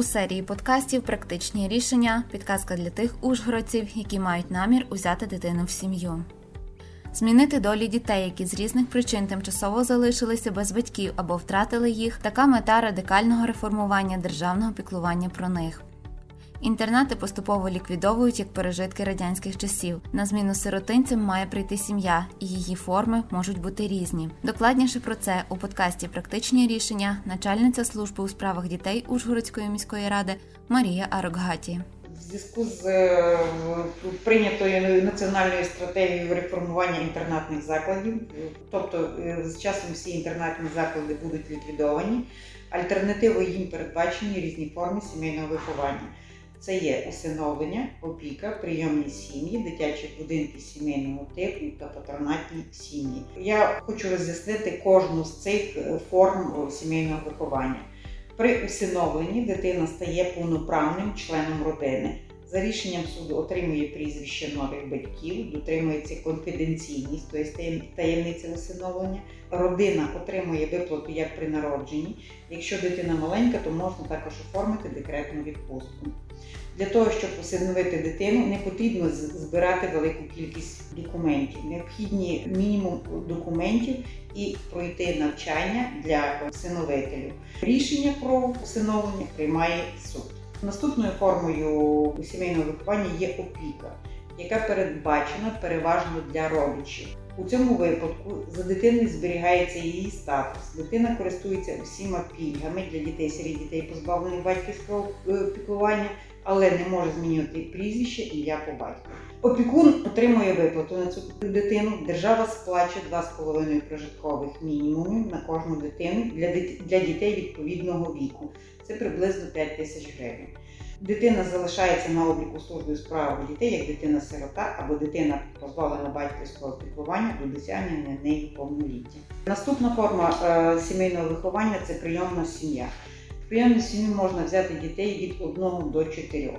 У серії подкастів Практичні рішення підказка для тих ужгородців, які мають намір узяти дитину в сім'ю. Змінити долі дітей, які з різних причин тимчасово залишилися без батьків або втратили їх, така мета радикального реформування державного піклування про них. Інтернати поступово ліквідовують як пережитки радянських часів. На зміну сиротинцям має прийти сім'я, і її форми можуть бути різні. Докладніше про це у подкасті Практичні рішення начальниця служби у справах дітей Ужгородської міської ради Марія Арокгаті. В зв'язку з е, прийнятою національною стратегією реформування інтернатних закладів, тобто е, з часом всі інтернатні заклади будуть ліквідовані, альтернативою їм передбачені різні форми сімейного виховання. Це є усиновлення, опіка, прийомні сім'ї, дитячі будинки сімейного типу та патронатні сім'ї. Я хочу роз'яснити кожну з цих е, форм сімейного виховання. При усиновленні дитина стає повноправним членом родини. За рішенням суду отримує прізвище нових батьків, дотримується конфіденційність, тобто таємниця усиновлення. Родина отримує виплату як при народженні. Якщо дитина маленька, то можна також оформити декретну відпустку. Для того, щоб усиновити дитину, не потрібно збирати велику кількість документів. Необхідні мінімум документів і пройти навчання для усиновителів. Рішення про усиновлення приймає суд. Наступною формою сімейного виховання є опіка, яка передбачена переважно для родичів. У цьому випадку за дитиною зберігається її статус. Дитина користується усіма пільгами для дітей, серед дітей позбавлених батьківського е, піклування але не може змінювати прізвище ім'я по батьку. Опікун отримує виплату на цю дитину. Держава сплачує 2,5 прожиткових мінімумів на кожну дитину для дітей відповідного віку. Це приблизно 5 тисяч гривень. Дитина залишається на обліку служби справи дітей як дитина-сирота або дитина позбавлена батьківського піклування до досягнення на неї повноліття. Наступна форма е, сімейного виховання це прийомна сім'я прийомній сім'ї можна взяти дітей від 1 до 4.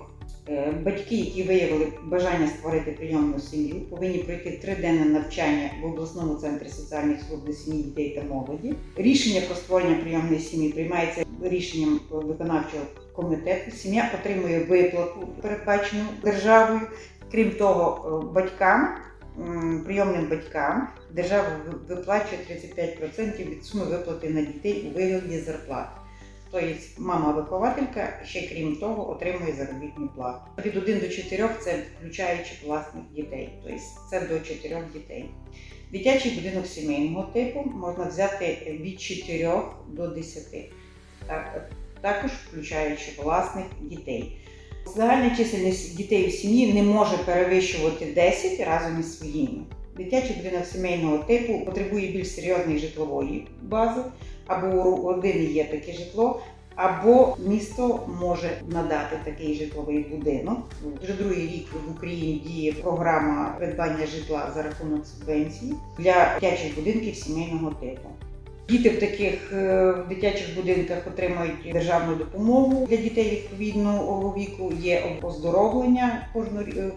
Е, батьки, які виявили бажання створити прийомну сім'ю, повинні пройти триденне навчання в обласному центрі соціальних служб сім'ї, дітей та молоді. Рішення про створення прийомної сім'ї приймається рішенням виконавчого комітету. Сім'я отримує виплату, передбачену державою. Крім того, е, батькам, прийомним батькам держава виплачує 35% від суми виплати на дітей у вигляді зарплати. Тобто мама-вихователька ще крім того отримує заробітну плату. Від 1 до 4 це включаючи власних дітей, тобто це до 4 дітей. Дитячий будинок сімейного типу можна взяти від 4 до 10, також включаючи власних дітей. Загальна чисельність дітей в сім'ї не може перевищувати 10 разом із своїми. Дитячий будинок сімейного типу потребує більш серйозної житлової бази, або у родини є таке житло, або місто може надати такий житловий будинок. Вже другий рік в Україні діє програма придбання житла за рахунок субвенції для дитячих будинків сімейного типу. Діти в таких е, дитячих будинках отримують державну допомогу для дітей відповідного віку. Є оздоровлення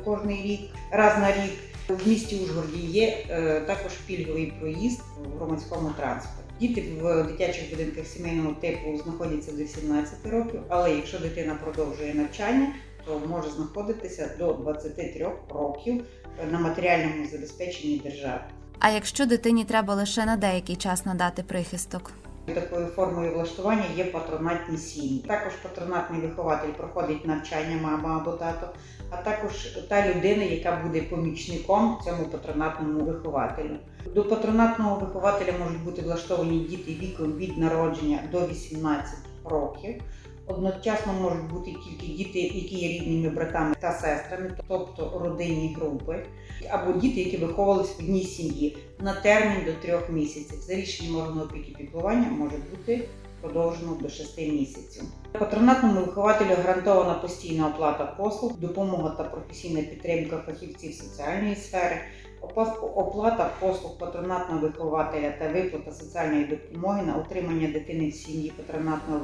кожний рік, раз на рік. В місті Ужгороді є е, також пільговий проїзд в громадському транспорті. Діти в дитячих будинках сімейного типу знаходяться до 17 років, але якщо дитина продовжує навчання, то може знаходитися до 23 років на матеріальному забезпеченні держави. А якщо дитині треба лише на деякий час надати прихисток? Такою формою влаштування є патронатні сім'ї. Також патронатний вихователь проходить навчання, мама або тато, а також та людина, яка буде помічником цьому патронатному вихователю. До патронатного вихователя можуть бути влаштовані діти віком від народження до 18 років. Одночасно можуть бути тільки діти, які є рідними братами та сестрами, тобто родинні групи, або діти, які виховувалися в одній сім'ї на термін до трьох місяців. За рішенням органу опіки піклування може бути продовжено до 6 місяців. Патронатному вихователю гарантована постійна оплата послуг, допомога та професійна підтримка фахівців соціальної сфери. Оплата послуг патронатного вихователя та виплата соціальної допомоги на утримання дитини в сім'ї патронатного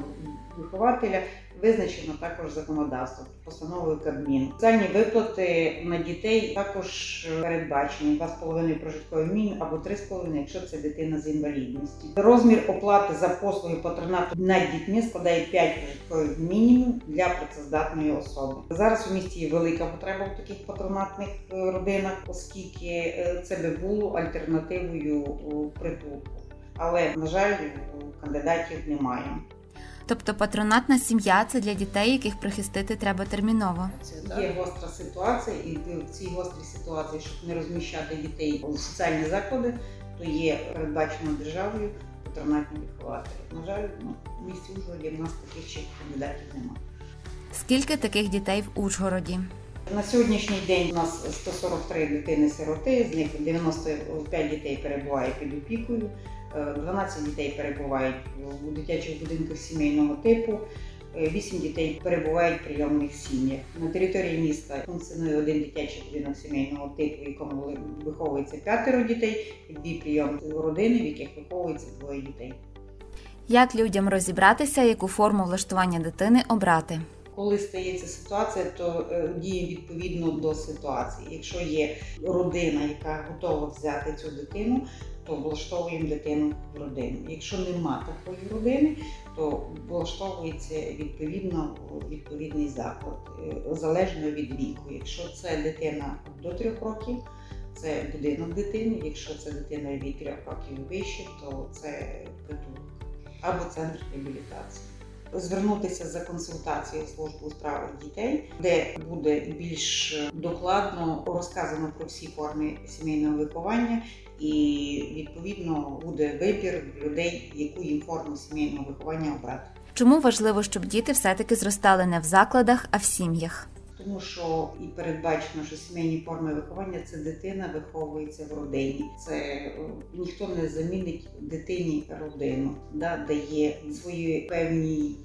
вихователя визначено також законодавство постановою Кабміну. Соціальні виплати на дітей також передбачені 2,5 прожитковий мінімум або 3,5, якщо це дитина з інвалідністю. Розмір оплати за послуги патронату над дітьми складає 5 прожиткових мінімум для працездатної особи. Зараз у місті є велика потреба в таких патронатних е, родинах, оскільки е, це би було альтернативою притулку. Але на жаль, кандидатів немає. Тобто патронатна сім'я це для дітей, яких прихистити треба терміново. Це Є гостра ситуація, і в цій гострій ситуації, щоб не розміщати дітей у соціальні заклади, то є передбачено державою патронатні вихователі. На жаль, ну, в місті Ужгороді в нас таких ще кандидатів немає. Скільки таких дітей в Ужгороді? На сьогоднішній день у нас 143 дитини-сироти, з них 95 дітей перебуває під опікою, 12 дітей перебувають у дитячих будинках сімейного типу, е, 8 дітей перебувають в прийомних сім'ях. На території міста функціонує один дитячий будинок сімейного типу, в якому виховується п'ятеро дітей, і дві прийомні родини, в яких виховується двоє дітей. Як людям розібратися, яку форму влаштування дитини обрати? Коли стається ситуація, то е, діє відповідно до ситуації. Якщо є родина, яка готова взяти цю дитину, то влаштовуємо дитину в родину. Якщо нема такої родини, то влаштовується відповідно відповідний заклад, е, залежно від віку. Якщо це дитина до трьох років, це будинок дитини. Якщо це дитина від трьох років вище, то це притулок або центр реабілітації звернутися за консультацією в службу у дітей, де буде більш докладно розказано про всі форми сімейного виховання, і відповідно буде вибір людей, яку їм форму сімейного виховання обрати. Чому важливо, щоб діти все-таки зростали не в закладах, а в сім'ях? Тому що і передбачено, що сімейні форми виховання це дитина виховується в родині. Це е, ніхто не замінить дитині родину, да, дає свої певні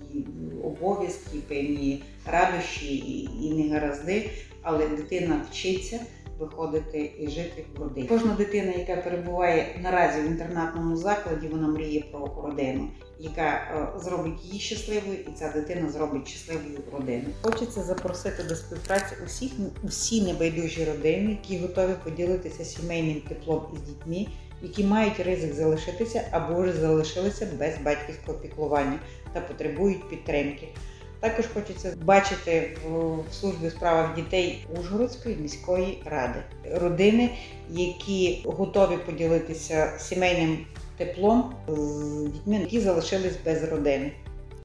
обов'язки, певні радощі і, негаразди, але дитина вчиться. Виходити і жити в родині. Кожна дитина, яка перебуває наразі в інтернатному закладі, вона мріє про родину, яка е, зробить її щасливою, і ця дитина зробить щасливою родину. Хочеться запросити до співпраці усіх усі небайдужі родини, які готові поділитися сімейним теплом із дітьми, які мають ризик залишитися або вже залишилися без батьківського піклування та потребують підтримки. Також хочеться бачити в службі справах дітей Ужгородської міської ради родини, які готові поділитися сімейним теплом з дітьми, які залишились без родини.